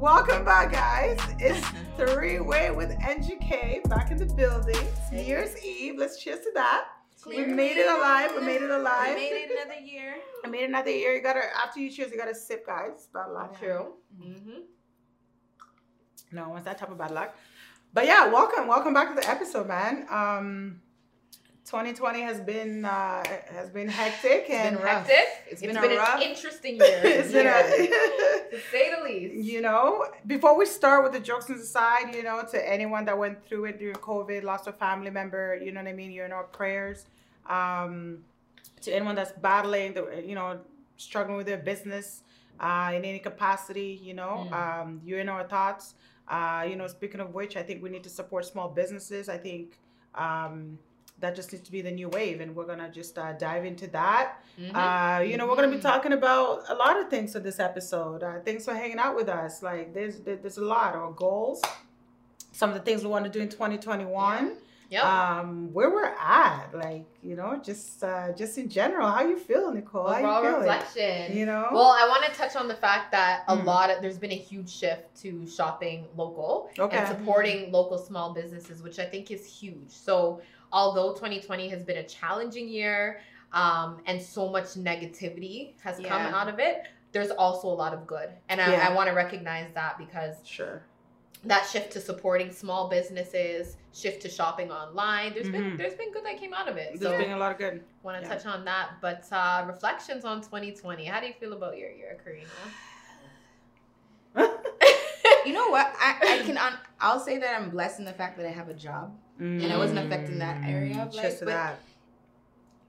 Welcome back, guys. It's three way with NGK back in the building. It's New Year's Eve. Let's cheers to that. We made it alive. We made it alive. We made it another year. I made another year. You gotta after you cheers, you gotta sip, guys. Bad luck. True. Mm-hmm. No, once that type of bad luck. But yeah, welcome, welcome back to the episode, man. Um, 2020 has been uh, has been hectic and Been hectic. It's it's been been, a rough- an interesting year. it's been to say the least. you know. Before we start with the jokes and aside, you know, to anyone that went through it during COVID, lost a family member, you know what I mean. You're in our prayers. Um, to anyone that's battling, the, you know, struggling with their business uh, in any capacity, you know, Mm. um, you're in our thoughts. Uh, you know, speaking of which, I think we need to support small businesses. I think um, that just needs to be the new wave, and we're gonna just uh, dive into that. Mhm. Uh, you know, we're gonna be Mhm. talking about a lot of things for this episode. Uh, thanks for hanging out with us. Like, there's there's a lot. Our goals, some of the things we want to do in 2021. Yep. Um, where we're at, like you know, just uh, just in general. How you feel, Nicole? Overall you reflection. You know. Well, I want to touch on the fact that a Mm. lot of there's been a huge shift to shopping local Okay. and supporting local small businesses, which I think is huge. So, although 2020 has been a challenging year um, and so much negativity has come out of it, there's also a lot of good, and I, Yeah. I want to recognize that because sure. That shift to supporting small businesses, shift to shopping online. There's been Mhm. there's been good that came out of it. There's So been a lot of good. want to yeah. touch on that. But uh, reflections on 2020. How do you feel about your year, Karina? You know what? I, I can I'll say that I'm blessed in the fact that I have a job. and I wasn't affected in that area of life, Just but- that.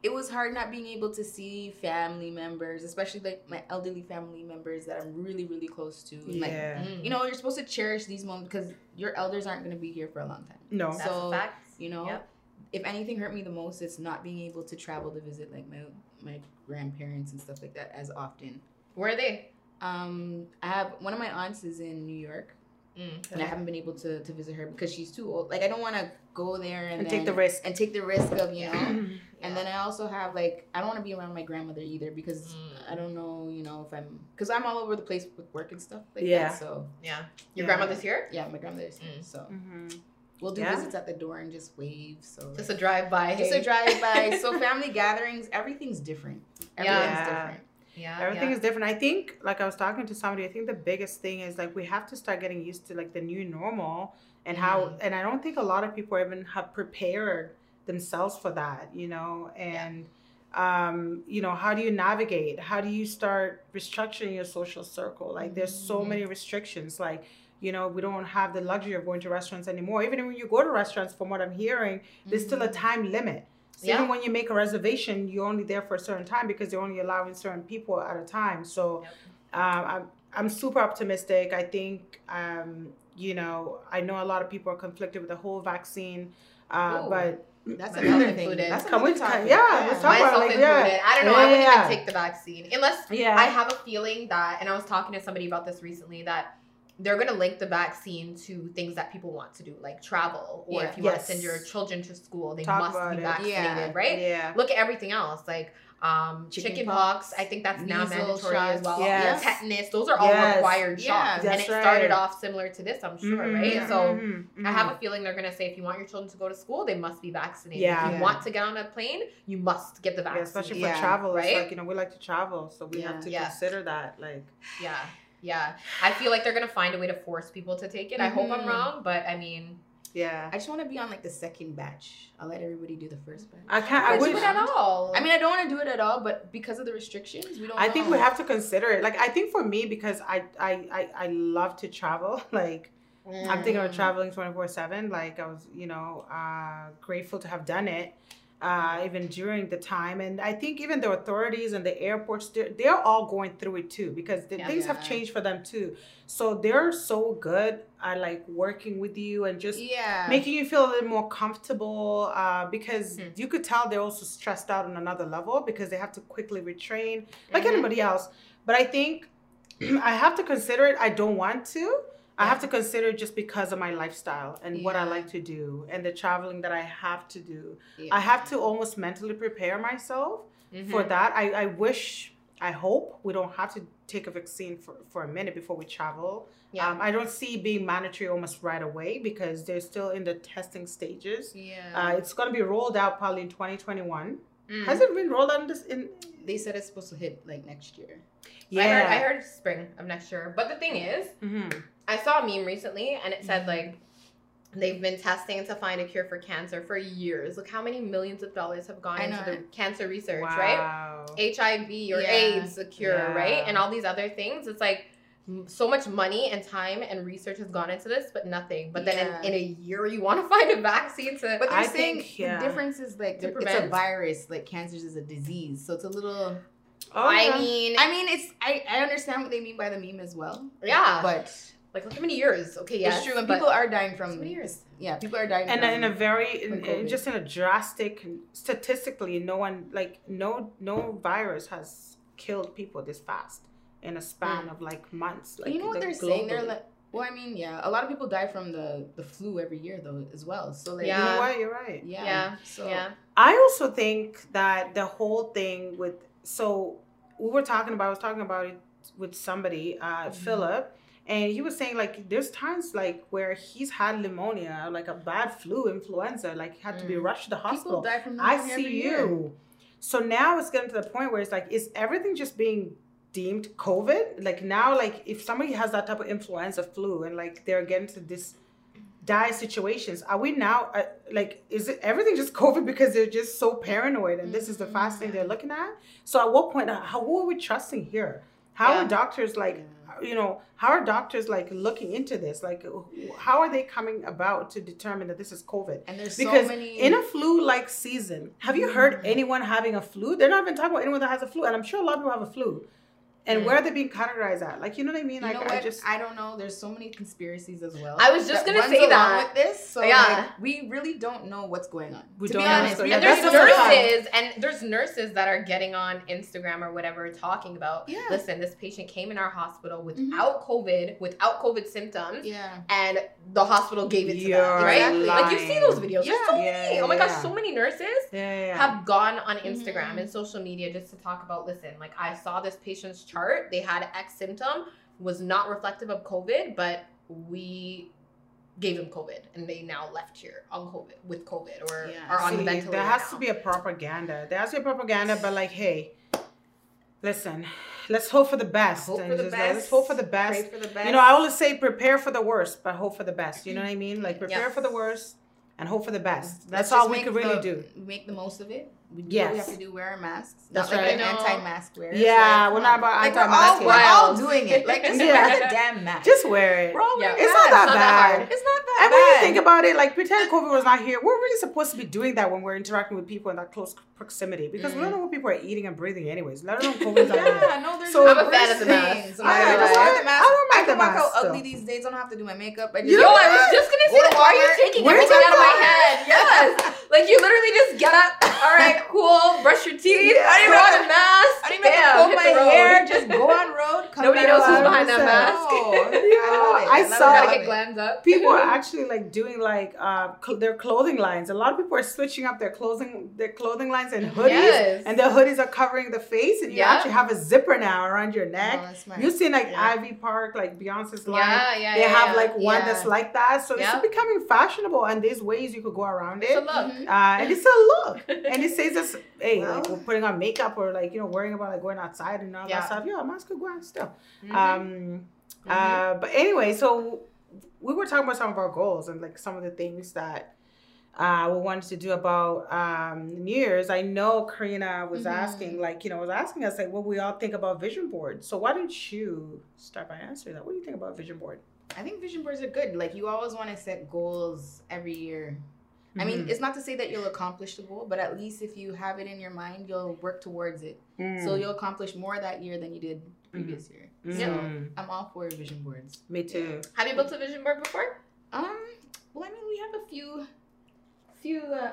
It was hard not being able to see family members, especially like my elderly family members that I'm really really close to. And, Like, Yeah. Mm. you know, you're supposed to cherish these moments because your elders aren't going to be here for a long time. No. that's so, a. You know, Yep. if anything hurt me the most, it's not being able to travel to visit like my my grandparents and stuff like that as often. Where are they? Um, I have one of my aunts is in New York, Mm. and I haven't been able to, to visit her because she's too old. Like I don't want to go there and, And then, take the risk. and take the risk of you know. Mm-hmm. And then I also have like I don't want to be around my grandmother either because Mm. I don't know you know if I'm because I'm all over the place with work and stuff like Yeah. that. So yeah, your Yeah. grandmother's here. yeah, my grandmother's here, Mm. so Mhm. we'll do Yeah. visits at the door and just wave. So Just a drive by. just a drive by. so family gatherings, everything's different. Everything's Yeah. different. Yeah. Everything yeah. is different. I think, like I was talking to somebody, I think the biggest thing is like we have to start getting used to like the new normal and how, Mhm. and I don't think a lot of people even have prepared themselves for that, you know, and, um, you know, how do you navigate? How do you start restructuring your social circle? Like there's so Mhm. many restrictions. Like, you know, we don't have the luxury of going to restaurants anymore. Even when you go to restaurants, from what I'm hearing, there's still a Mm-hmm. time limit. So Yeah. even when you make a reservation, you're only there for a certain time because they're only allowing certain people at a time. So Yep. um, I'm I'm super optimistic. I think um, you know I know a lot of people are conflicted with the whole vaccine, uh, Ooh. but That's another thing. included. That's Come another with- topic. yeah, let's talk Myself it, like, included. yeah. I don't know. I wouldn't Yeah. even take the vaccine unless yeah, I have a feeling that, and I was talking to somebody about this recently, that they're going to link the vaccine to things that people want to do, like travel, or Yeah. if you want to send your children to school, they Talk must be vaccinated, Yeah. right? yeah, Look at everything else, like um, Chicken chicken pox, pox. I think that's now mandatory as shots. well. Yes. Tetanus, those are all Yes. required Yeah, shots, and it started right. off similar to this, I'm sure, Mhm, right? So. mhm, I have a feeling they're gonna say if you want your children to go to school, they must be vaccinated. Yeah. If you want to get on a plane, you must get the yeah, vaccine. especially for travel. Right? like you know we like to travel, so we have to consider that. Like Yeah, yeah. I feel like they're gonna find a way to force people to take it. I hope I'm Mhm. wrong, but I mean, yeah, I just want to be on like the second batch. I'll let everybody do the first batch. I can't. I I wish. do it at all. I mean, I don't want to do it at all, but because of the restrictions, we don't. I think we have to consider it. Like I think for me, because I I I, I love to travel. Like I'm thinking of Mm. traveling 24 7. Like I was, you know, uh, grateful to have done it. Uh, even during the time, and I think even the authorities and the airports, they're, they're all going through it too because the Yeah. things have changed for them too. So they're so good at like working with you and just Yeah. making you feel a little more comfortable uh, because Hmm. you could tell they're also stressed out on another level because they have to quickly retrain like Mhm. anybody else. But I think I have to consider it. I don't want to. I have to consider just because of my lifestyle and what I like to do and the traveling that I have to do. Yeah. I have to almost mentally prepare myself for Mhm. that. I, I wish I hope we don't have to take a vaccine for, for a minute before we travel. Yeah. Um, I don't see being mandatory almost right away because they're still in the testing stages. Yeah. Uh, it's going to be rolled out probably in 2021. Mm. Has it been rolled out in this? In they said it's supposed to hit like next year. I heard, I heard spring of next year. But the thing is, Mhm. I saw a meme recently and it said Mhm. like they've been testing to find a cure for cancer for years. Look how many millions of dollars have gone into the cancer research, right? HIV or Yeah. AIDS, a cure, Yeah. right? And all these other things. It's like so much money and time and research has gone into this, but nothing. But then Yeah. in, in a year, you want to find a vaccine to. But they're I saying think, yeah. the difference is like it's a virus, like cancer is a disease, so it's a little. Oh, yeah. I mean, I mean, it's I I understand what they mean by the meme as well. yeah, But like look how many years. Okay, yes, it's true, and people are dying from so many years. Yeah, people are dying and from in a very in, in- just in a drastic statistically no one like no no virus has killed people this fast in a span mm. of like months like you know what the- they're saying? They're globally. like, well, I mean, yeah, a lot of people die from the the flu every year though as well. So like, you Yeah. know what you're right yeah, Yeah, So yeah, I also think that the whole thing with so we were talking about I was talking about it with somebody, uh, Mm-hmm. Philip, and he was saying like there's times like where he's had pneumonia, like a bad flu, influenza, like had to be Mm. rushed to the people hospital. die from I see year. you. So now it's getting to the point where it's like, is everything just being deemed COVID? Like now, like if somebody has that type of influenza flu and like they're getting to this dire situations, are we now uh, like is it everything just COVID because they're just so paranoid and this is the fast thing they're looking at? So at what point, uh, how who are we trusting here? How Yeah. are doctors like? You know, how are doctors like looking into this? Like, how are they coming about to determine that this is COVID? And there's Because so many in a flu-like season, have you heard anyone having a flu? They're not even talking about anyone that has a flu, and I'm sure a lot of people have a flu. And Mm. where are they being categorized at? Like, you know what I mean? You Like, know I just I don't know. There's so many conspiracies as well. I was just gonna say that. with this. So Yeah. like, we really don't know what's going on. We to don't be know honest, what's we And there's that's nurses, and there's nurses that are getting on Instagram or whatever talking about. Yeah. Listen, this patient came in our hospital Mm-hmm. without COVID, without COVID symptoms, Yeah. and the hospital gave it to You're them, right? Exactly. Like you see those videos. Yeah. So Yeah, many. Oh my yeah, gosh, yeah. so many nurses yeah, yeah, yeah. have gone on Instagram Mhm. and social media just to talk about. Listen, like I saw this patient's chart. They had X symptom, was not reflective of COVID, but we gave them COVID, and they now left here on COVID with COVID or Yeah. are on the See, ventilator. there has now. to be a propaganda. There has to be a propaganda, but like, hey, listen, let's hope for the best. Hope and for the just, like, Let's best. hope for the best. For the best. You know, I always say prepare for the worst, but hope for the best. You know what I mean? Like prepare Yes. for the worst and hope for the best. That's all we could really do. Make the most of it. We do what we have to do. Wear our masks. That's not right. like I know. anti-mask wearers. Yeah, like, we're not on. about like, we're all, anti-mask we're all doing it. Like just Yeah. wear the damn mask. Just wear it. We're all Yeah. It's not that not that bad. It's not that And bad. when you think about it, like pretend COVID was not here, we're really supposed to be doing that when we're interacting with people in that close proximity because we don't mm. know what people are eating and breathing anyways. Let alone COVID's not. Yeah, no, there's So- I'm a fan of the mask. things. I'm I, not I gonna just wear the mask. I don't mind I the walk mask out ugly these days. I don't have to do my makeup. I just You Yo, know I was just gonna say, Go to like, why are you taking everything out of my my head? Yes. like you literally just get up. All right, cool. Brush your teeth. Yeah. I don't even have a mask. I don't even have Damn, to comb hit my the road. hair. Just go on road. Come Nobody back knows who's out. behind that 100%. mask. No. Yeah, love it. I saw- it. Get it. glands up. people are actually like doing like uh cl- their clothing lines. A lot of people are switching up their clothing their clothing lines and hoodies, Yes. and their hoodies are covering the face, and you Yeah. actually have a zipper now around your neck. No, that's smart. You see like Yeah. Ivy Park, like Beyonce's line. Yeah, yeah, they have like one that's like that, so it's becoming fashionable, and there's ways you could go around it. It's a it. look. Mhm. Uh, and it's a look, and it says this, hey, like we're putting on makeup or like you know worrying about like going outside and all that stuff. Yeah, a mask could go on still. Mhm. Um, Mhm. uh, but anyway, so we were talking about some of our goals and like some of the things that uh, we wanted to do about um, New Year's. I know Karina was Mhm. asking, like, you know, was asking us, like, what we all think about vision boards. So why don't you start by answering that? What do you think about vision board? I think vision boards are good. Like you always want to set goals every year. I mean, Mhm. it's not to say that you'll accomplish the goal, but at least if you have it in your mind, you'll work towards it. Mm. So you'll accomplish more that year than you did previous year. So Mm. I'm all for vision boards. Me too. Have you built a vision board before? Um, well, I mean, we have a few, few, uh,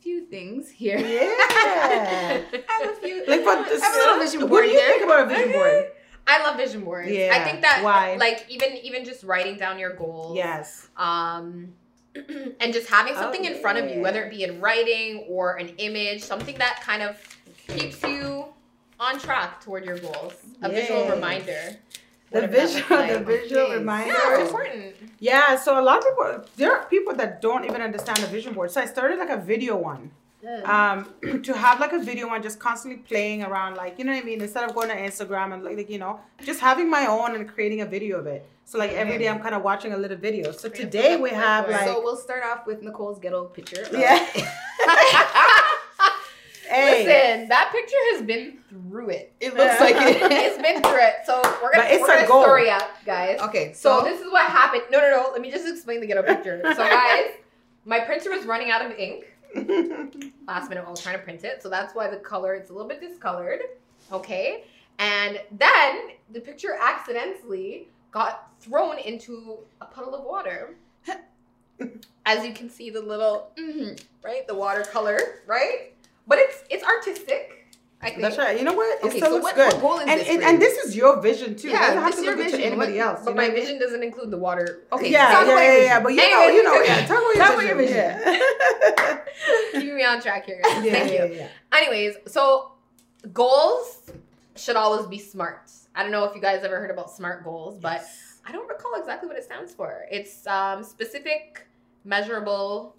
few things here. Yeah. I have a few. like, but I have a little vision board. what do you here. think about a vision board? I love vision boards. Yeah, I think that why? like even even just writing down your goals. Yes. Um and just having Oh, something in front of you, whether it be in writing or an image, something that kind of keeps you on track toward your goals. A visual reminder. The What if that visual, looks the visual Yes. reminder. Yeah, important. Yeah, so a lot of people, there are people that don't even understand a vision board. So I started like a video one. Um, to have like a video one just constantly playing around, like, you know what I mean? Instead of going to Instagram and like, like, you know, just having my own and creating a video of it. So like every day I'm kind of watching a little video. So today we have like, so we'll start off with Nicole's ghetto picture. of- yeah. hey. Listen, that picture has been through it. it looks like it. It's been through it. So we're gonna, it's we're gonna goal. story up, guys. okay, So so, this is what happened. No, no, no. Let me just explain the ghetto picture. So guys, my printer was running out of ink last minute while I was trying to print it. So that's why the color it's a little bit discolored. Okay. And then the picture accidentally got thrown into a puddle of water. As you can see, the little Mhm. right, the watercolor, right? But it's it's artistic. I think. That's right. You know what? It okay, still so looks what, good. what goal is and, this? and, and this is your vision too. Yeah, it doesn't have this to look good to vision. anybody What- else. But my mean? vision doesn't include the water. Okay, Yeah, yeah, yeah, yeah. But you know, you know, yeah. Talk about your Talk about vision. your vision. Yeah. Keep me on track here, yeah, Thank yeah, you. yeah. Anyways, so goals should always be smart. I don't know if you guys ever heard about SMART goals, but I don't recall exactly what it stands for. It's um, specific, measurable.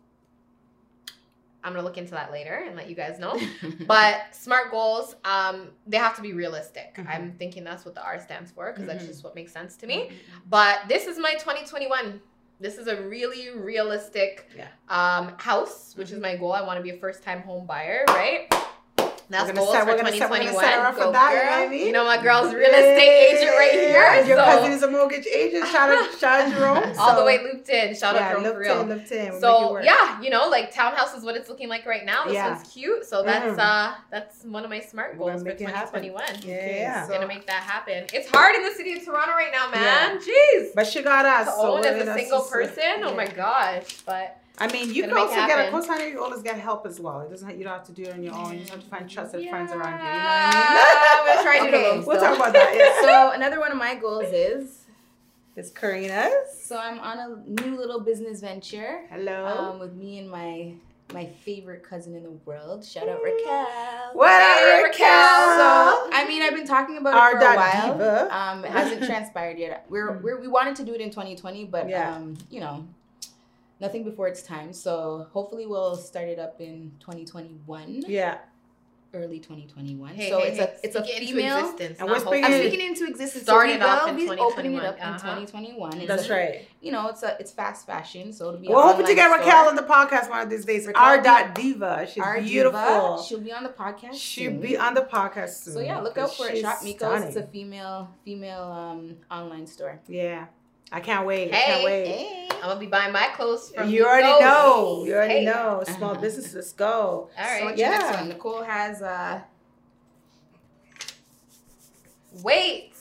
I'm gonna look into that later and let you guys know. but SMART goals, um, they have to be realistic. Mhm. I'm thinking that's what the R stands for because that's Mhm. just what makes sense to me. But this is my 2021. This is a really realistic Yeah. um, house, which is my goal. I want to be a first time home buyer, right? That's We're gonna goals set- for we're gonna set- we're gonna 2021. set her up for Go, know girl. You know my girl's real estate agent right here. Yeah, and your so cousin is a mortgage agent. Shout out, shout out Jerome. all the way looped in. Shout yeah, out Jerome for real. in, looked in. We'll make it So yeah, you know, like townhouse is what it's looking like right now. This Yeah. one's cute. So that's Mhm. uh that's one of my smart goals for make happen. 2021. Yeah, yeah. so- Gonna make that happen. It's hard in the city of Toronto right now, man. Jeez. But she got us. To so own as a single person, oh my gosh! But I mean, you can also get a co-signer. You always get help as well. It doesn't. You don't have to do it on your own. You just have to find trusted friends around you. You know what I I'm gonna try to do those. We'll talk about that. Yeah. so another one of my goals is mean? It's Karina's. so I'm on a new little business venture Hello. um, with me and my my favorite cousin in the world. Shout out Raquel. what Hey, Raquel. So I mean, I've been talking about Our it for a while. diva. Um, it hasn't transpired yet. We're, Mm. we're we wanted to do it in 2020, but Yeah. um, you know, nothing before its time. So hopefully we'll start it up in 2021, yeah. early 2021. Hey, so hey, it's hey, a it's a speak it into female. And we're speaking. I'm it- speaking into existence. Started so we off will in be opening it up in uh-huh. 2021. It's That's a- right. You know, it's a it's fast fashion, so it'll be. We're hoping to online get store. Raquel on the podcast one of these days. Raquel R. Dot Diva. She's Our beautiful. diva, she'll be on the podcast. She'll soon. be on the podcast soon. So yeah, look out 'cause for it. Shop Mikos. It's a female female um online store. Yeah. I can't wait. I can't wait. Hey. I'm gonna be buying my clothes from You already Migos. know. You already Hey. know. Small Uh-huh. business, go. All So right. what's your next Yeah. one? Nicole has uh Wait.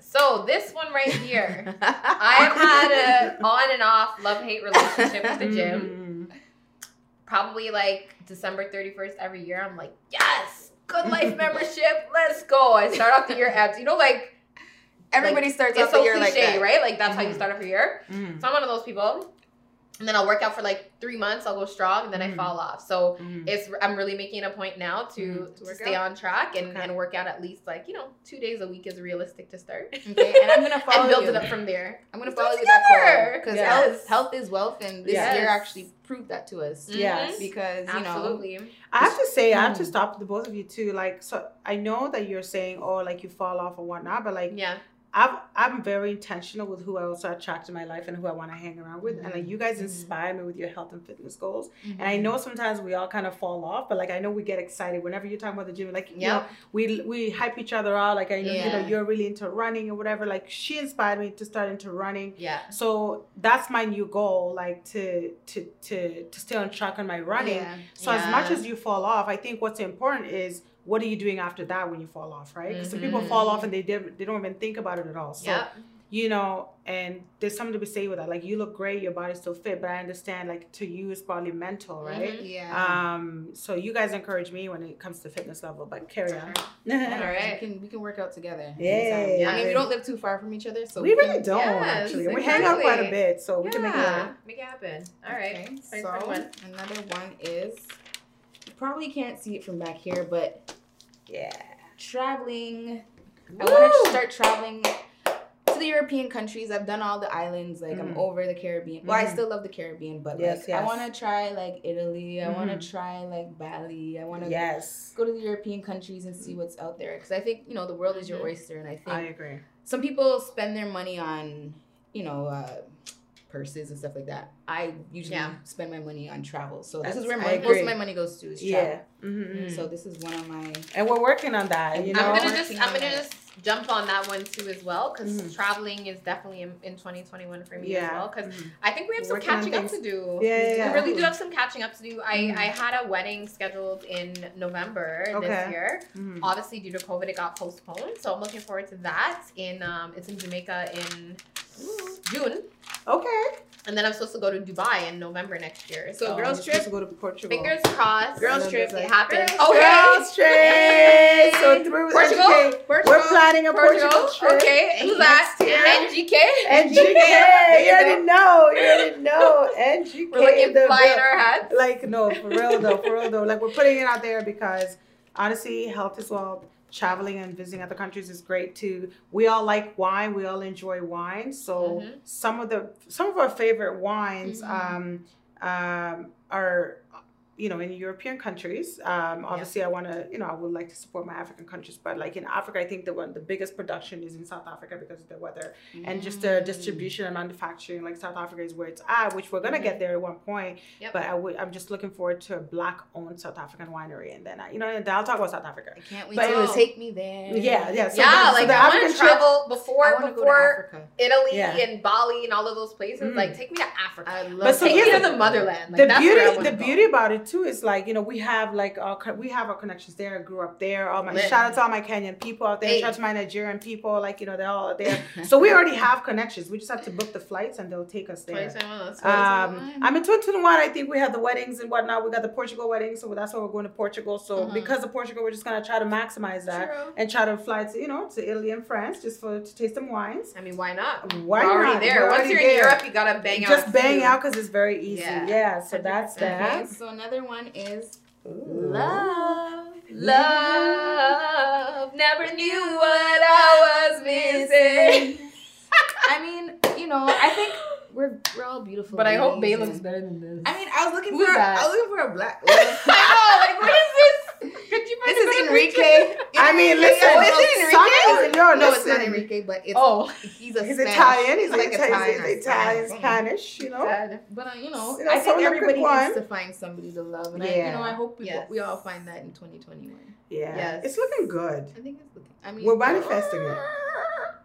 So this one right here, I've had a on and off love hate relationship with the gym. Mm. Probably like December 31st every year. I'm like, yes, good life membership. Let's go. I start off the year at you know like everybody starts it's off so the year cliche, like that. right? Like that's how you Mhm. start off your year. Mm. So I'm one of those people. And then I'll work out for like three months. I'll go strong, and then I Mhm. fall off. So Mm. it's I'm really making a point now to, Mhm. to work stay out? on track and, Okay. and work out at least like you know two days a week is realistic to start. Okay, and I'm gonna follow and build you. it up from there. I'm gonna Let's follow you that together. because Yes. health, health is wealth, and this Yes. year actually proved that to us. Yes. Because you know, Absolutely. I have to say, I have to stop the both of you too. Like, so I know that you're saying, oh, like you fall off and whatnot, but like, Yeah. I've, I'm very intentional with who I also attract in my life and who I want to hang around with. And like, you guys Mhm. inspire me with your health and fitness goals. Mhm. And I know sometimes we all kind of fall off, but like, I know we get excited whenever you're talking about the gym. Like, you know, we we hype each other out. Like, I know, you know you're really into running or whatever. Like, she inspired me to start into running. Yeah. So that's my new goal, like to to to to stay on track on my running. Yeah. So as much as you fall off, I think what's important is what are you doing after that when you fall off, right? Because some people fall off and they did, they don't even think about it at all. So Yep. you know, and there's something to be said with that. Like you look great, your body's still fit, but I understand like to you it's probably mental, right? Mhm. Yeah. Um, so you guys encourage me when it comes to fitness level, but carry on. All right. We can we can work out together. Yeah. Yeah. I mean, we don't live too far from each other, so we really can- don't Yes, actually. We hang out quite a bit, so we can make it Yeah. work. Make it happen. All right. Okay, Ready so one? another one is you probably can't see it from back here, but Yeah. traveling. I want to start traveling to the European countries. I've done all the islands. Like I'm Mhm. over the Caribbean. Well, I Mhm. still love the Caribbean, but Yes, like yes. I want to try like Italy. I want Mhm. to try like Bali. I want to Yes, go to the European countries and see what's out there because I think you know the world is your Mhm. oyster, and I think I agree. some people spend their money on you know uh, purses and stuff like that. I usually Yeah. spend my money on travel, so this is where my, most of my money goes to is Yeah. travel. Mhm. So this is one of my And we're working on that. You know, I'm gonna just I'm gonna just jump on that one too as well because Mhm. traveling is definitely in, in 2021 for me as yeah. well because Mhm. I think we have some Working catching up to do. Yeah, yeah, yeah. We really do have some catching up to do. I, Mhm. I had a wedding scheduled in November Okay. this year. Obviously, due to COVID, it got postponed. So I'm looking forward to that. In um, it's in Jamaica in June, Okay. and then I'm supposed to go to Dubai in November next year. So, So girls You're supposed trip. to go to Portugal. fingers crossed. Girls trip, there's, it happens. girls Okay. Girls trip. So through Portugal. NGK, Portugal. we're planning a Portugal, Portugal. trip. Okay. Who's that? Next year. NGK. NGK. You already know. You already know. NGK. We're looking the- fly in our hats. like no for real though for real though like we're putting it out there because honestly health is wealth traveling and visiting other countries is great too we all like wine we all enjoy wine so Mhm. some of the some of our favorite wines Mhm. um um are you know in european countries um obviously i want to you know i would like to support my african countries but like in africa i think the one the biggest production is in south africa because of the weather and just the Mm. distribution and manufacturing like south africa is where it's at which we're gonna get there at one point Yep. but I would, i'm just looking forward to a black owned south african winery and then I, you know and i'll talk about south africa I can't wait But to anyways- take me there. yeah yeah so yeah, the, so like the I want African to travel I before want to go to before Africa. Italy Yeah. and Bali and all of those places. Mm. Like, take me to Africa. I love But so take here's me to the- the motherland. Like, the that's beauty the go. beauty about it too is like you know we have like our we have our connections there I grew up there all my Lit. shout out to all my kenyan people out there Hey. shout out to my nigerian people like you know they're all there so we already have connections we just have to book the flights and they'll take us there 2021. Um, I'm in 2021. I think we have the weddings and whatnot. We got the Portugal wedding, so that's why we're going to Portugal. So Mhm. because of Portugal, we're just gonna try to maximize that True. and try to fly to you know to Italy and France just for to taste some wines. I mean, why not? Why We're already not? there. We're Once already you're there. in Europe, you gotta bang out. just bang food. out because it's very easy. Yeah. Yeah, so that's 100%. Okay, that. so another one is Ooh. love. Love never knew what I was missing. I mean, you know, I think we're we're all beautiful. But I hope Bay looks better than this. I mean, I was looking Who's for that? I was looking for a black. I know. Like, what is this? Could you this is better Enrique. I mean, listen. Oh, is it Enrique? Some- no, no, it's not. Enrique, but it's Oh, he's a He's Italian. He's, like Italian. Italian, He's Italian, Spanish. Spanish. You know. sad. But uh, you know, You know, I think someone a good everybody one. needs to find somebody to love, and I, you know, I hope we, Yes. we all find that in 2021. Yeah. Yes. It's looking good. I think it's looking. I mean, We're manifesting it.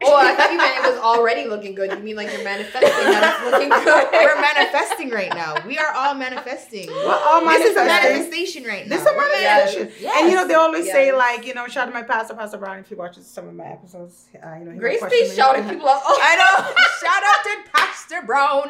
Oh, I thought you meant it was already looking good. You mean like you're manifesting that it's looking good? We're manifesting right now. We are all manifesting. We're all This is a manifesting. manifestation right now. This is a We're manifestation. Yes. And you know, they always say like, you know, shout out to my pastor, Pastor Brown, if he watches some of my episodes. Uh, you know, he Grace might stays question me. shouting people out. Oh, I know. Shout out to Pastor Brown.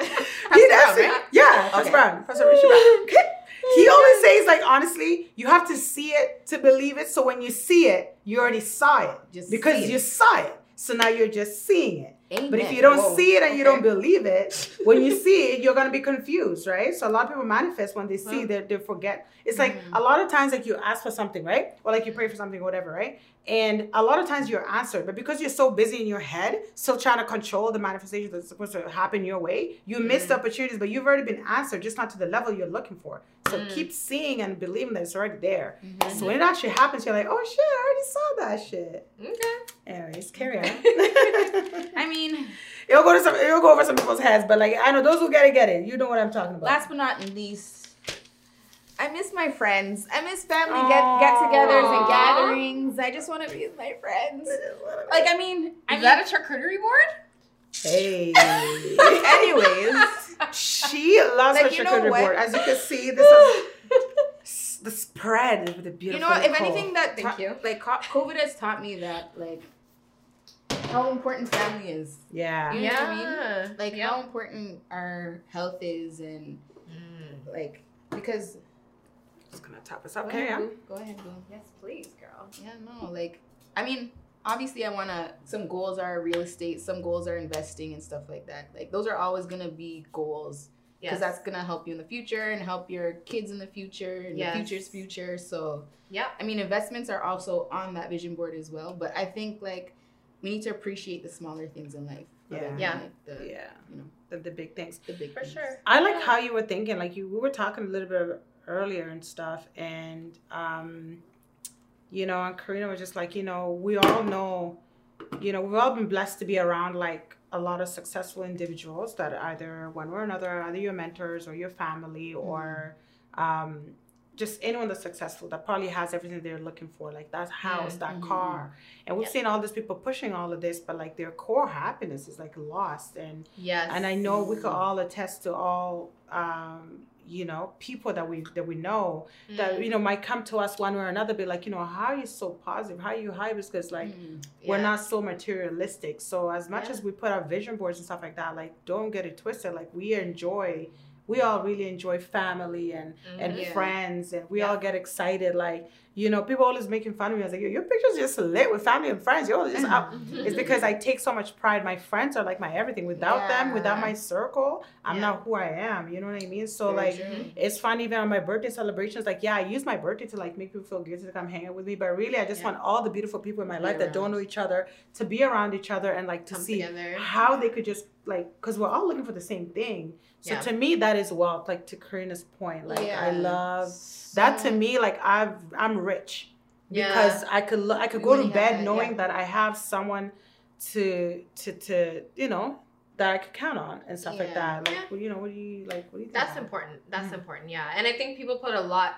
He Pastor does Brown, right? Yeah, Pastor Brown. Pastor Richard Brown. He always says like, honestly, you have to see it to believe it. So when you see it, you already saw it Just because you it. saw it. So now you're just seeing it. Amen. But if you don't Whoa. see it and you don't believe it, when you see it, you're gonna be confused, right? So a lot of people manifest when they see that they forget. It's like Mhm. a lot of times, like you ask for something, right? Or like you pray for something or whatever, right? And a lot of times you're answered, but because you're so busy in your head, still trying to control the manifestation that's supposed to happen your way, you miss the opportunities, but you've already been answered, just not to the level you're looking for. So Mm. keep seeing and believing that it's already there. Mhm. So when it actually happens, you're like, oh shit, I already saw that shit. okay. Anyways, carry on. I mean, It'll go to some. It'll go over some people's heads, but like I know those who get it, get it. You know what I'm talking about. last but not least, I miss my friends. I miss family get get-togethers and gatherings. I just want to be with my friends. Like, I mean, I Is mean, that a charcuterie board? hey. anyways. She loves Like, her you know charcuterie what? board. As you can see, this is the spread with the beautiful. You know, if Nicole. anything, that Thank ta- you. like COVID has taught me that like how important family is. Yeah. You know what I mean? Like yeah. how important our health is, and Mm. like because Just gonna top us up. Go Carry ahead, on. Boo. Go ahead, Boo. Yes, please, girl. Yeah, no, like I mean, obviously I wanna some goals are real estate, some goals are investing and stuff like that. Like those are always gonna be goals because Yes. that's gonna help you in the future and help your kids in the future and Yes. the future's future. So yeah. I mean, investments are also on that vision board as well. But I think like we need to appreciate the smaller things in life. Yeah. Yeah. Like, the, Yeah, You know, the, the big things. the big For things. sure. I like Yeah. how you were thinking. Like you, we were talking a little bit earlier and stuff, and um, you know, and Karina was just like, you know, we all know, you know, we've all been blessed to be around like a lot of successful individuals that either one way or another, either your mentors or your family or um, just anyone that's successful that probably has everything they're looking for, like that house, that Mhm. car, and we've Yeah. seen all these people pushing all of this, but like their core happiness is like lost and Yes. and I know we could all attest to all, um, you know, people that we that we know that Mm. you know might come to us one way or another, be like, you know, how are you so positive? How are you high? Because like Mm. we're not so materialistic. So as much Yeah. as we put our vision boards and stuff like that, like don't get it twisted. Like we enjoy. We all really enjoy family and, and Mhm. Yeah. friends, and we Yeah. all get excited. Like you know, people always making fun of me. I was like, "Yo, your pictures just lit with family and friends. You're just out Mhm. it's because I take so much pride. My friends are like my everything. Without them, without my circle, I'm Yeah. not who I am. You know what I mean? So Very like, true. it's fun even on my birthday celebrations. Like, yeah, I use my birthday to like make people feel good to come hang out with me. But really, I just Yeah. want all the beautiful people in my Be life that don't know each other to be around each other and like to Come see together. how they could just like, because we're all looking for the same thing. So Yeah. to me, that is wealth. Like to Karina's point, like I love that. To me, like I've I'm rich Yeah. because I could lo- I could go to bed knowing yeah. that I have someone to to to you know that I could count on and stuff like that. Like Yeah. what you know, what do you like? What do you think? That's about? important. That's Mhm. important. Yeah. And I think people put a lot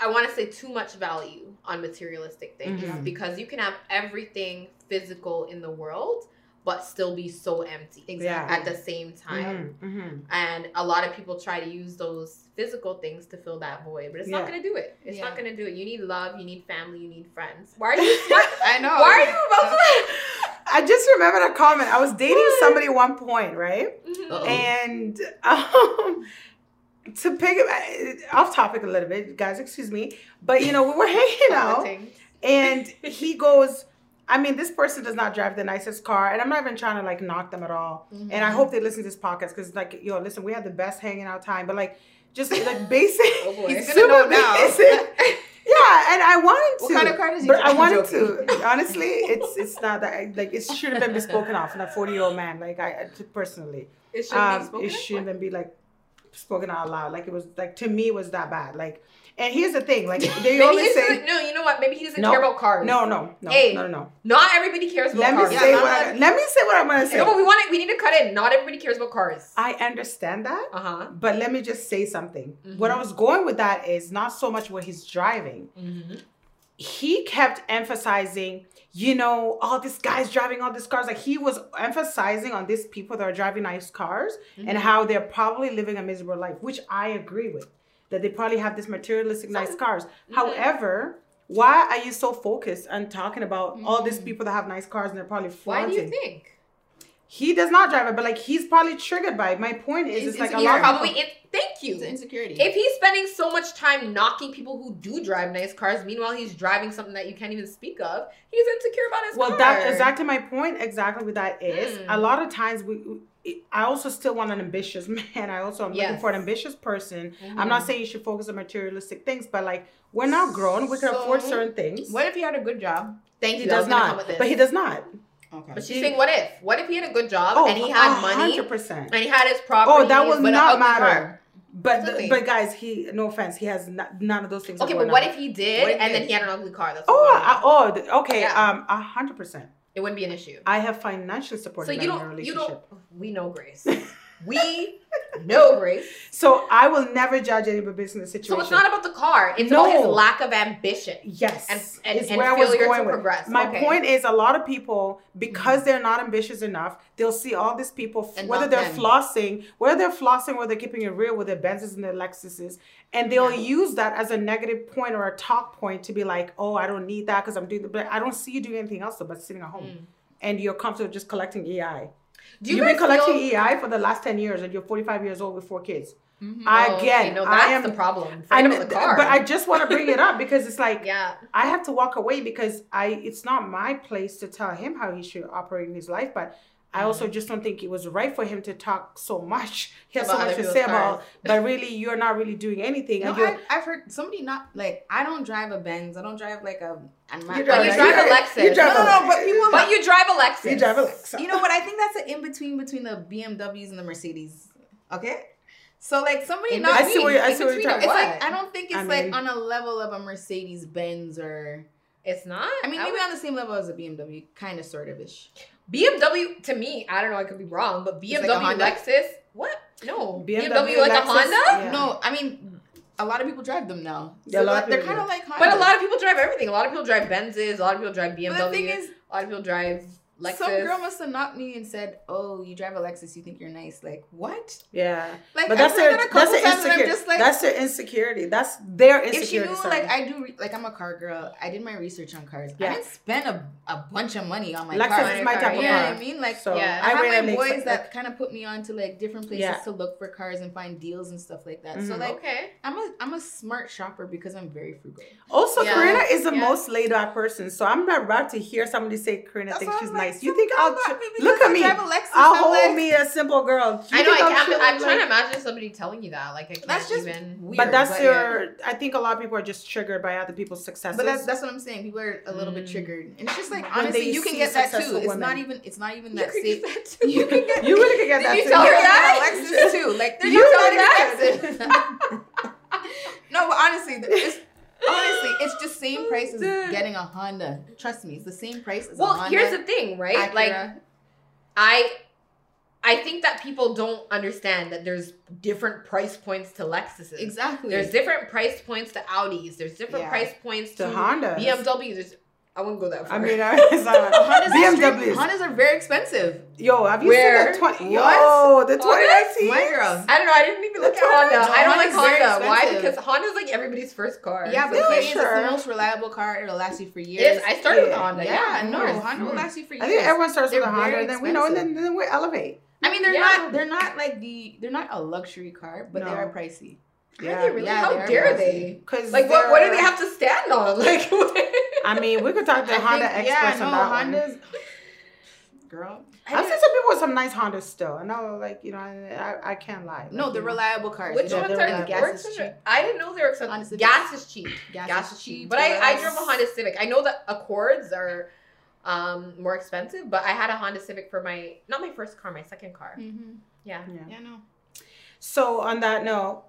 I, want to say too much value on materialistic things Mhm. because you can have everything physical in the world but still be so empty Exactly. at the same time. Mhm, mhm. And a lot of people try to use those physical things to fill that void, but it's Yeah. not going to do it. It's not going to do it. You need love, you need family, you need friends. Why are you smart? I know. Why are you about to I just remembered a comment. I was dating somebody at one point, right? Uh-oh. And um, to pick off topic a little bit, guys, excuse me, but you know we were hanging out. And he goes, I mean, this person does not drive the nicest car, and I'm not even trying to like knock them at all. Mhm. And I hope they listen to this podcast because, like, yo, listen, we had the best hanging out time, but like, just like basic. Oh boy. He's super gonna know now. basic. yeah, and I wanted to. What kind of car does he but I wanted to. Honestly, it's it's not that I, like it should have been bespoken off in a 40 year old man. Like I personally, It should be um, spoken it shouldn't be like spoken out loud. Like it was like to me it was that bad. Like, and here's the thing, like they Maybe always say, no, you know what? Maybe he doesn't No. care about cars. no, no, no, Hey. no, no, no. Not everybody cares about Let me cars. say Yeah, what I, let me say what I'm gonna say. No, but we want it. We need to cut in. Not everybody cares about cars. I understand that. Uh huh. But let me just say something. Mhm. What I was going with that is not so much what he's driving. Mm-hmm. He kept emphasizing, you know, all these guys driving all these cars. Like he was emphasizing on these people that are driving nice cars Mm-hmm. and how they're probably living a miserable life, which I agree with. That they probably have this materialistic nice Some- cars. Mhm. However, why are you so focused on talking about all these Mhm. people that have nice cars and they're probably flaunting? Why do you think? He does not drive it, but like he's probably triggered by it. My point is, It's- it's, like a lot. He's of probably. people- It, thank you. It's insecurity. If he's spending so much time knocking people who do drive nice cars, meanwhile he's driving something that you can't even speak of, he's insecure about his well, car. that exactly my point. Exactly what that is. Hmm. A lot of times we. I also still want an ambitious man. I also am looking for an ambitious person. Mhm. I'm not saying you should focus on materialistic things, but like we're not grown. We can afford certain things. what if he had a good job? Thank he you. I was does not, but he does not. Okay. But she's saying, what if? What if he had a good job Oh, and he had money hundred percent. and he had his property? Oh, that will not ugly matter. car? But Absolutely. but guys, he no offense, he has not, none of those things. Okay, but what on. if he did What if and he then he had an ugly car? That's Oh, I, oh, okay. Yeah. Um, a hundred percent. It wouldn't be an issue. I have financially So supported you in a don't, you relationship. don't. We know Grace. we know Grace. So I will never judge anybody based on the situation. So it's not about the car. It's No. about his lack of ambition Yes, and and, is and where I was failure going to with. progress. My Okay. point is, a lot of people, because they're not ambitious enough, they'll see all these people, And whether they're them. flossing, whether they're flossing, or they're keeping it real with their Benzes and their Lexuses, and they'll Yeah. use that as a negative point or a talk point to be like, "Oh, I don't need that because I'm doing," the, but I don't see you doing anything else but sitting at home, Mm. and you're comfortable just collecting EI. Do you You've been collecting feel- EI for the last ten years, and you're 45 years old with four kids. Mhm. I Oh, get, okay, no, I that's am- the problem. I know, the car. but I just want to bring it up because it's like yeah. I have to walk away because I it's not my place to tell him how he should operate in his life, but I also mm-hmm. just don't think it was right for him to talk so much. He has so much to people's say about, but really, you're not really doing anything. No, and you're, I, I've heard somebody not like I don't drive a Benz. I don't drive like a. I'm not, You But drive you a- drive a Lexus. you drive no, a no, no, but people. But you drive a Lexus. you drive a Lexus. you know what? I think that's an in between between the BMWs and the Mercedes. Okay, so like somebody In not. I see what you- I see what you're talking It's what? like I don't think it's I like on a level of a Mercedes Benz or. It's not. I mean, I maybe would- on the same level as a BMW, kind of, sort of ish. BMW to me, I don't know. I could be wrong, but It's like BMW, Honda? Lexus, what? No, BMW, BMW, like a Honda. Yeah. No, I mean, a lot of people drive them now. Yeah, a So lot of like, they're kind of like Honda. But a lot of people drive everything. A lot of people drive Benzes. A lot of people drive BMWs. But the thing is, a lot of people drive Lexus. some girl must have knocked me and said, "Oh, you drive a Lexus, you think you're nice." Like what? Yeah, Like but that's I've their that that's their times, and I'm insecurity. like, that's their insecurity. That's their if she knew, like I do, re- like I'm a car girl. I did my research on cars. Yeah. I didn't spend a, a bunch of money on my Lexus car. is my car, type of know yeah. car. what I mean? Like, so Yeah. I have really my boys sense. that kind of put me on to like different places Yeah. to look for cars and find deals and stuff like that. So Mhm. like, okay. I'm a I'm a smart shopper because I'm very frugal. Also, Yeah. Karina is the Yeah. most laid back person, so I'm not about to hear somebody say Karina That's thinks she's I'm like, nice. You think I'll tr- look at me? drive a Lexus, I'll hold like- me a simple girl. You I know. think I I'll can't. chill, I'm like- trying to imagine somebody telling you that. Like I can't That's just even. weird. But that's yeah. your. I think a lot of people are just triggered by other people's successes. But that's that's what I'm saying. People are a little bit Mm. triggered, and it's just like honestly, you can get that too. successful It's not even. It's not even You that could safe. get that too. You can get. you really could get that. you too. tell her can that? get a too. Like they're You not really that expensive. no, but honestly, it's honestly it's just same oh, price as getting a Honda. Trust me, it's the same price as a Honda. Well, here's the thing, right? Like I I think that people don't understand that there's different price points to Lexuses. exactly. There's different price points to Audis. There's different Yeah. price points The to Honda. BMW. There's I wouldn't go that far. I mean, I, Hondas are BMWs. Hondas are very expensive. Yo, have you Where? seen the twenty? What? Yo, the Hondas? twenty nineteen. My girl. I don't know. I didn't even look at Honda. I- don't like Honda. Why? Because Honda's like everybody's first car. Yeah, but Yeah, the it's the most reliable car. It'll last you for years. I started with Honda. yeah, Yeah, no. Honda will Mm. last you for years. I think everyone starts with They're a Honda, and then we know, and then, then we elevate. I mean, they're Yeah. not. They're not like the. They're not a luxury car, but they are pricey. Are they really? Yeah, How dare pricey. they? Cause Like, what, what do they have to stand on? Like, I mean, we could talk to I Honda think- experts yeah, on no, that one. Hondas. Girl, I I've seen some people with some nice Hondas still. I know, like you know, I, I, I can't lie. no, the reliable cars. which Yeah, ones they're are reliable. gas gas is is cheap? I didn't know they were Honda expensive. Civic. Gas is cheap. Gas, Gas, is is cheap. cheap. But I, I drove a Honda Civic. I know that Accords are um, more expensive, but I had a Honda Civic for my not my first car, my second car. Mhm. Yeah. Yeah. Yeah, no. So on that note,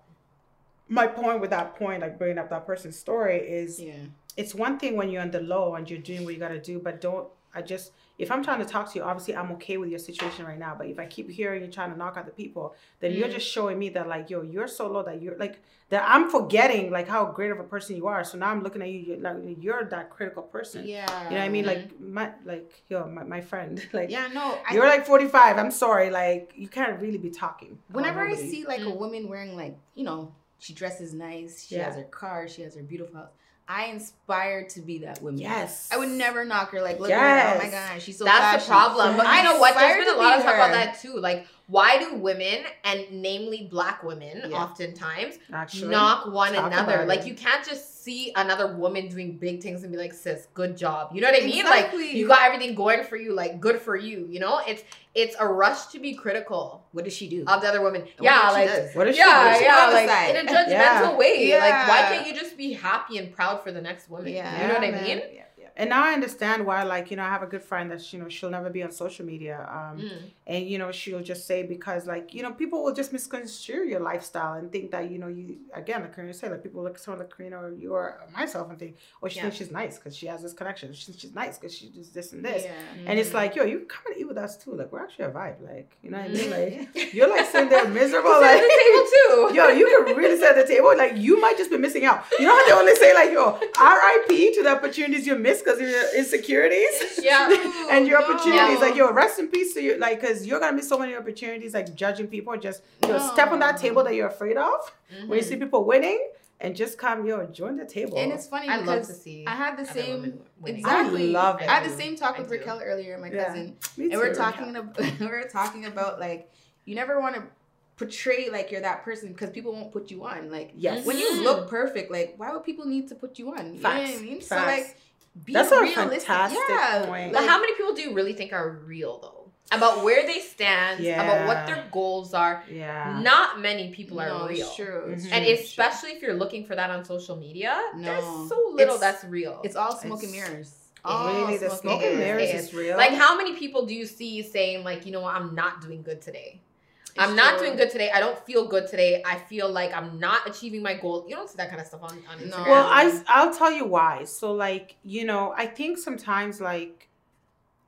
my point with that point, like bringing up that person's story, is Yeah. It's one thing when you're on the low and you're doing what you gotta do, but don't. I just if I'm trying to talk to you, obviously I'm okay with your situation right now. But if I keep hearing you trying to knock out the people, then you're Mm. just showing me that like yo, you're so low that you're like that. I'm forgetting like how great of a person you are. So now I'm looking at you, you're, like you're that critical person. Yeah. You know what I mean? Like my like yo, my, my friend, like Yeah, no. I, you're like 45. I'm sorry, like you can't really be talking. whenever I see like a Mm. woman wearing like you know she dresses nice, she Yeah. has her car, she has her beautiful house. I inspire to be that woman. yes, I would never knock her like look at her. Oh my Yes. god, she's so That's the problem. But I you know what? There's been a lot of talk about that too. Like, why do women, and namely black women, Yeah. oftentimes Actually, knock one another? Like, it. you can't just see another woman doing big things and be like, "Sis, good job." You know what I mean? Exactly. Like, you got everything going for you. Like, good for you. You know, it's it's a rush to be critical What does she do? of the other woman. What yeah, she like. does. what is Yeah, she? she yeah, on the like in a judgmental Yeah. way. Like, why can't you just be happy and proud for the next woman? Yeah. You know what I man. mean? And now I understand why, like, you know, I have a good friend that, you know, she'll never be on social media. Um, Mm. And, you know, she'll just say, because, like, you know, people will just misconstrue your lifestyle and think that, you know, you, again, like Karina said, like, people look at someone like Karina or you or myself and think, oh, she Yeah. thinks she's nice because she has this connection. She thinks she's nice because she does this and this. Yeah. And it's Mhm. like, yo, you come and eat with us too. Like, we're actually a vibe. Like, you know what I mean? Like, you're like sitting there miserable. Like, the table too. Yo, you can really set the table. Like you might just be missing out. You know how they only say like, "Yo, R.I.P. to the opportunities you missed because of your insecurities." Yeah. and your oh, No. opportunities, like yo, rest in peace to you, like, cause you're gonna miss so many opportunities, like judging people, just yo, step on that table that you're afraid of when you see mm-hmm. people winning, and just come, yo, join the table. And it's funny I love to see. I had the other same women exactly. I love it. I had the same talk I with do. Raquel earlier, my Yeah. cousin. Me and we're too. talking about We're talking about like you never want to portray like you're that person because people won't put you on like Yes. when you look perfect like why would people need to put you on you know what Facts. I mean so Facts. like be That's a realistic fantastic yeah point. But how many people do you really think are real though? about where they stand, about what their goals are. Yeah. Not many people are no, real. It's true. It's. And true. especially if you're looking for that on social media, there's so little It's- that's real. It's all smoke and mirrors. Oh, All really, the smoke smoke and and mirrors mirrors. is real. like how many people do you see saying like, you know what, I'm not doing good today. It's I'm not doing good today. I don't feel good today. I feel like I'm not achieving my goal. You don't see that kind of stuff on, on Instagram. No. Well, I I'll tell you why. So like, you know, I think sometimes like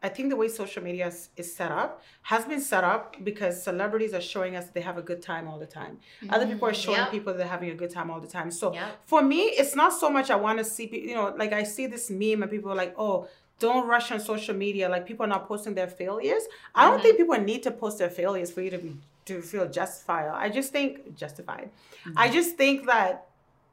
I think the way social media is, is set up has been set up because celebrities are showing us they have a good time all the time. Other people are showing Yeah. people they're having a good time all the time. So yeah. for me, it's not so much I want to see, you know, like I see this meme and people are like, oh, don't rush on social media. Like people are not posting their failures. I don't Mhm. think people need to post their failures for you to be to feel justified. I just think justified. I just think that,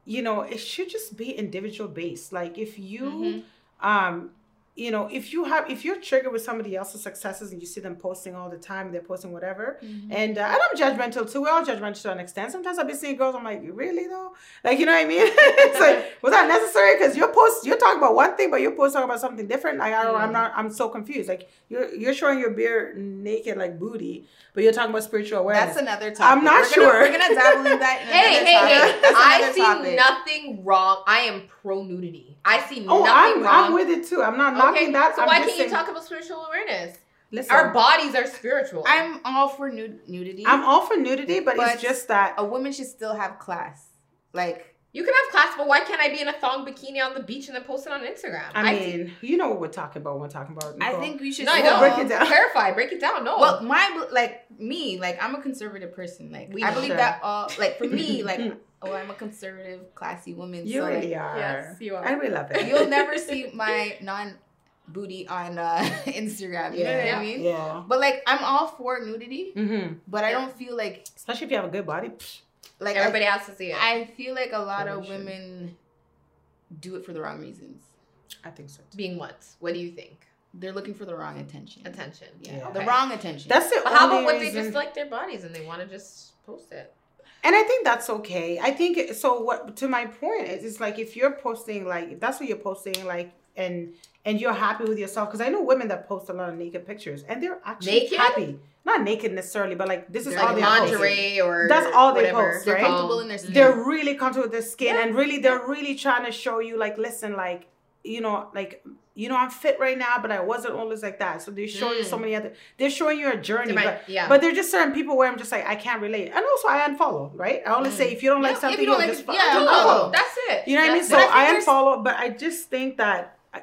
you know, it should just be individual based. Like if you, Mhm. um, you know, if you have if you're triggered with somebody else's successes and you see them posting all the time, they're posting whatever, Mhm. and uh, and I'm judgmental too. We're all judgmental to an extent. Sometimes I've been seeing girls. I'm like, really though? Like, you know what I mean? it's like, was that necessary? Because you're post, you're talking about one thing, but you're posting about something different. Like, I don't, I'm Mm. not. I'm so confused. Like, you're you're showing your bare naked like booty, but you're talking about spiritual awareness. That's another topic. I'm not we're sure. Gonna, we're gonna dabble in that. In Hey, hey, topic. hey! That's I see topic. nothing wrong. I am pro nudity. I see oh, nothing I'm wrong. I'm with it too. I'm not knocking that. So I'm why can't you talk about spiritual awareness? Listen, Our bodies are spiritual. I'm all for nud- nudity. I'm all for nudity, but, But it's just that. a woman should still have class. Like you can have class, but why can't I be in a thong bikini on the beach and then post it on Instagram? I see- mean, you know what we're talking about. when We're talking about. I think we should. no, I We'll break it down. Clarify, break it down. No. Well, my like me, like I'm a conservative person. Like We I know. believe Sure. that all like for me, like oh, I'm a conservative, classy woman. you so, like, really are. Yes, you are. And we love it. You'll never see my non booty on uh, Instagram. You know what Yeah. I mean? Yeah. But like I'm all for nudity, Mm-hmm. but I don't feel like Especially if you have a good body. psh, like Everybody I, has to see it. I feel like a lot of Everybody should. women do it for the wrong reasons. I think so. Too. Being what? What do you think? They're looking for the wrong attention. Attention. Yeah, Yeah. the wrong attention. That's it. How about when reason. they just like their bodies and they want to just post it? and I think that's okay. I think it- so. What to my point is, it's like if you're posting like that's what you're posting like and and you're happy with yourself because I know women that post a lot of naked pictures and they're actually Naked? happy. Not naked necessarily, but like this is They're all Like they they're post. lingerie or That's all they whatever. post, They're right? comfortable in their skin. They're really comfortable with their skin Yeah. and really they're really trying to show you like listen like you know like you know I'm fit right now, but I wasn't always like that. So they're showing you so Mm. many other. They're showing you a journey, They might- but yeah. But there's just certain people where I'm just like I can't relate, and also I unfollow, right? I only Mm. say if you don't Yeah, like if something, you don't you'll like just it, fo- yeah, unfollow. unfollow. That's it. You know what I mean? So. I, unfollow, but I just think that I,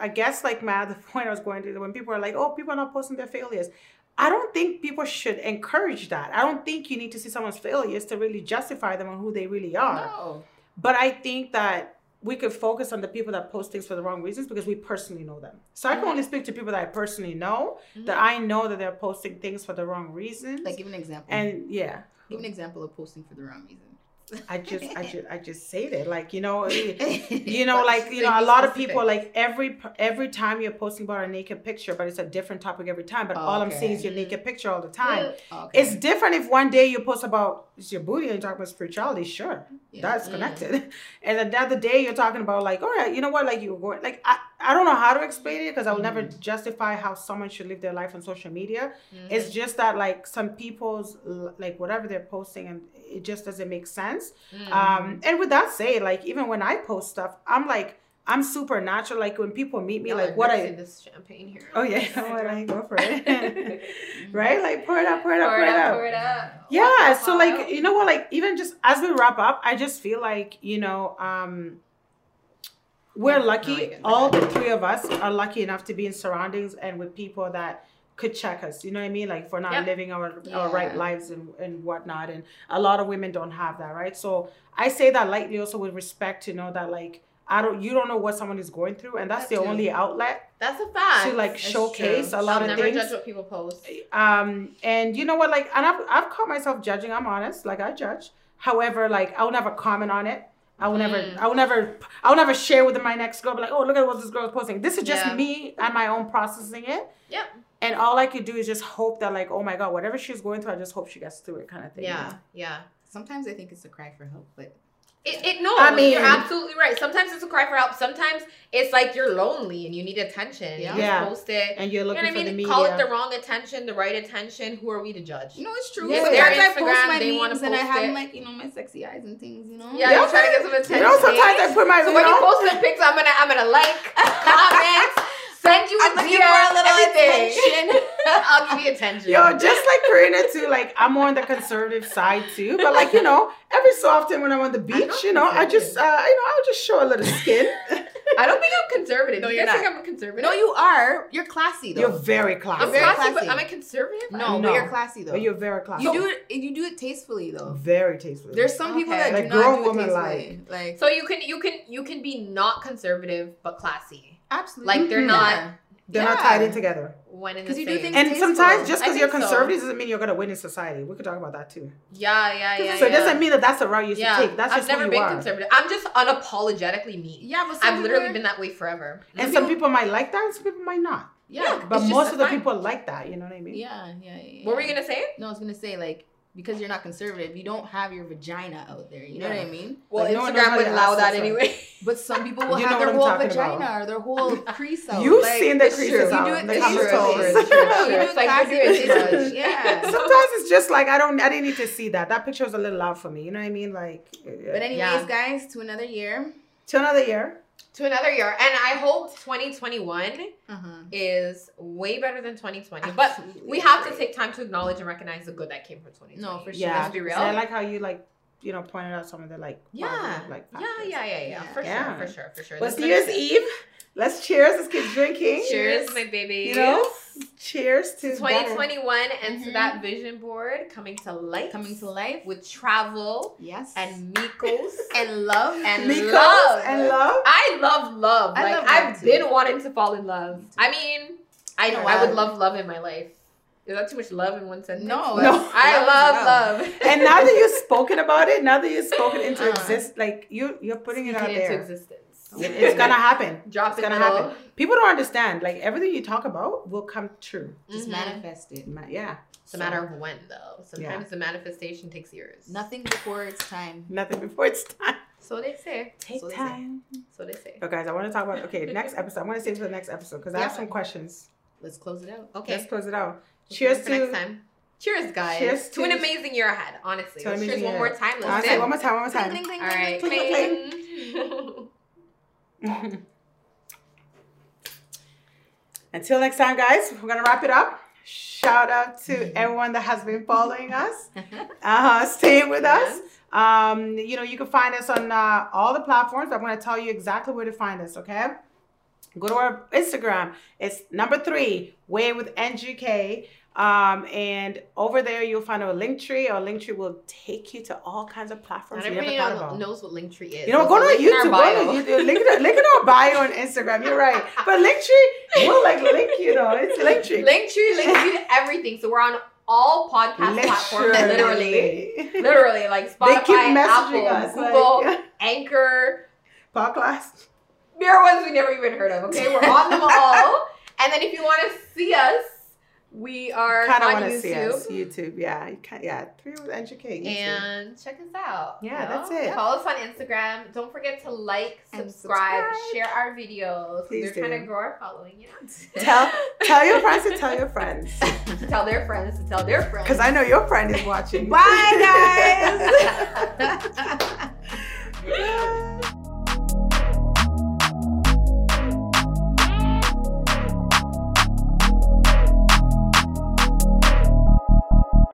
I guess like my the point I was going to when people are like, oh, people are not posting their failures. I don't think people should encourage that. I don't think you need to see someone's failures to really justify them on who they really are. no. But I think that we could focus on the people that post things for the wrong reasons because we personally know them. So I can Mhm. only speak to people that I personally know Mhm. that I know that they're posting things for the wrong reasons. Like give an example. and yeah, give an example of posting for the wrong reason. I just, I just, I just say that, like you know, you know, like you know, a lot of people like every every time you're posting about a naked picture, but it's a different topic every time. But all I'm seeing is your naked picture all the time. Okay. It's different if one day you post about it's your booty and you talk about spirituality, sure, Yeah. that's connected. And another day you're talking about like, oh, all right, you know what, like you were going, like I, I don't know how to explain it because I will never Mm. justify how someone should live their life on social media. Mhm. It's just that like some people's like whatever they're posting and it just doesn't make sense. Mhm. Um, and with that said, like even when I post stuff, I'm like I'm super natural. Like when people meet me, Y'all like are what I this champagne here. oh yeah, what I go for it, right? Like pour it up, pour it up, pour, it up. pour it up. Yeah, so like you know what, like even just as we wrap up, I just feel like you know, um, we're lucky. no, I get all the three of us are lucky enough to be in surroundings and with people that could check us. You know what I mean? Like for not Yep. living our our right lives and and whatnot. And a lot of women don't have that, right? So I say that lightly, also with respect to know that like. I don't. You don't know what someone is going through, and that's That the too. only outlet That's a fact. to like It's showcase true. a lot I'll of never things judge what people post. um and you know what like and i've, I've caught myself judging i'm honest like i judge however like i will never comment on it i will never Mm. i will never i will never share with my next girl be like oh look at what this girl is posting this is just Yeah. me and my own processing it Yep. and all i could do is just hope that like oh my god whatever she's going through i just hope she gets through it kind of thing Yeah, yeah. Sometimes I think it's a cry for help, but It, it no, I mean- you're absolutely right. Sometimes it's a cry for help. Sometimes it's like you're lonely and you need attention. Yeah. You Yeah. just post it. And you're You know looking what I for the mean? media. Call it the wrong attention, the right attention. Who are we to judge? No, it's true. Yeah. Sometimes Their I post Instagram, my they wanna memes and I have it. like you know my sexy eyes and things. You know. Yeah, Yeah, you're trying to get some attention. you know, sometimes I put my, So when you post the pics, I'm gonna I'm gonna like, comment, send you a I'm looking DM, for a little everything. attention. I'll give you attention. Yo, just like Karina too, like I'm on the conservative side too. But like, you know, every so often when I'm on the beach, you know, I just uh, you know, I'll just show a little skin. I don't think I'm conservative. No, you you're guys think not. I'm a conservative? no, you are. You're classy though. You're very classy. I'm classy. very classy, classy. but I'm a conservative. no, No. but you're classy though. But you're very classy. you do it. You do it tastefully though. very tastefully. There's some people that Like do not do it woman tastefully. Like, So you can you can you can be not conservative but classy absolutely. like they're Mhm. not- They're not tied in together. when in the 'Cause you do same. things And Tasteful. sometimes just because you're think so. conservative doesn't mean you're gonna win in society. We could talk about that too. yeah, yeah, yeah. so it yeah. doesn't mean that that's the route you should yeah. take. That's I've just never who you been are. conservative. I'm just unapologetically me. Yeah, but some I've literally people been that way forever. And some people might like that, and some people might not. Yeah, But most of the fine. people like that. You know what I mean? yeah, yeah, yeah. What were you gonna say? No, I was gonna say like because you're not conservative, you don't have your vagina out there. You know Yeah. what I mean? Well, Like, no one knows Instagram how wouldn't your allow ass that looks anyway. But some people will You have their whole vagina about. or their whole crease out. You've Like, seen the it's creases out. You do it the it's hammer toes. It's true. true. It's You do it like classy you're doing and too tasteful. much. Yeah. Sometimes it's just like I don't. I didn't need to see that. That picture was a little loud for me. You know what I mean? Like, But anyways, Yeah. guys, to another year. to another year. To another year, and I hope 2021 Uh-huh. is way better than 2020. But we have to take time to acknowledge and recognize the good that came from 2020. No, for sure. Yeah, Let's be real. So I like how you like, you know, pointed out some of the like, Yeah, positive, like yeah, factors. yeah, yeah, yeah, Yeah. for Yeah. sure, for sure, for sure. What's This New Year's. Eve? Let's cheers. Let's keep drinking. Cheers, my baby. You know, cheers to to better. 2021 and to Mhm. that vision board coming to life. Coming to life. with travel Yes. and Mikos and love. and Mikos love. and love. I love love. I like love love I've too. been wanting to fall in love. I mean, I know Yeah. I would love love in my life. Is that too much love in one sentence? No, No. I love love love. And now that you've spoken about it, now that you've spoken into Uh. exist, like you, you're putting it out Speaking into there. existence. It- It's gonna happen. Drop It's gonna little. happen. People don't understand. Like everything you talk about will come true. Just Mhm. manifest it. Ma- Yeah. It's a matter of when, though. Sometimes Yeah. the manifestation takes years. Nothing before it's time. Nothing before it's time. So they say. Take So they say. time. So they say. So guys, I want to talk about okay next episode. I'm going to save it for the next episode because I have some questions. Let's close it out. Okay. Let's close it out. We'll Cheers to next time. Cheers, guys. Cheers to, an amazing year ahead. Honestly, To an let's cheers amazing one more time. Let's say it do one more time. One more Cling, time. cling, cling, All right. Until next time, guys, we're gonna wrap it up. Shout out to everyone that has been following us, uh, staying with us. Um, you know, you can find us on uh, all the platforms. I'm gonna tell you exactly where to find us. Okay, go to our Instagram. It's number three, Way with NGK. Um, and over there you'll find our Linktree. Our link will take you to all kinds of platforms Not everybody knows what Linktree is. You know, go to our YouTube. Go to YouTube. Link, it- link in our bio on Instagram. You're right. But Linktree will like link you know. It's Linktree. Linktree links you to everything. So we're on all podcast platforms, literally. Literally, like They Spotify, keep Apple, us. Google, Like, Anchor. podcast. There are ones we never even heard of. Okay, we're on them all. And then if you want to see us, we are kind of want to see us YouTube. Yeah, can, yeah. Three with educate. YouTube. And check us out. Yeah, know? that's it. Yeah. Follow us on Instagram. Don't forget to like, subscribe, subscribe, share our videos. Please We're do. trying to grow our following. You know. Tell tell your friends to tell your friends. tell their friends to tell their friends. Because I know your friend is watching. Bye guys.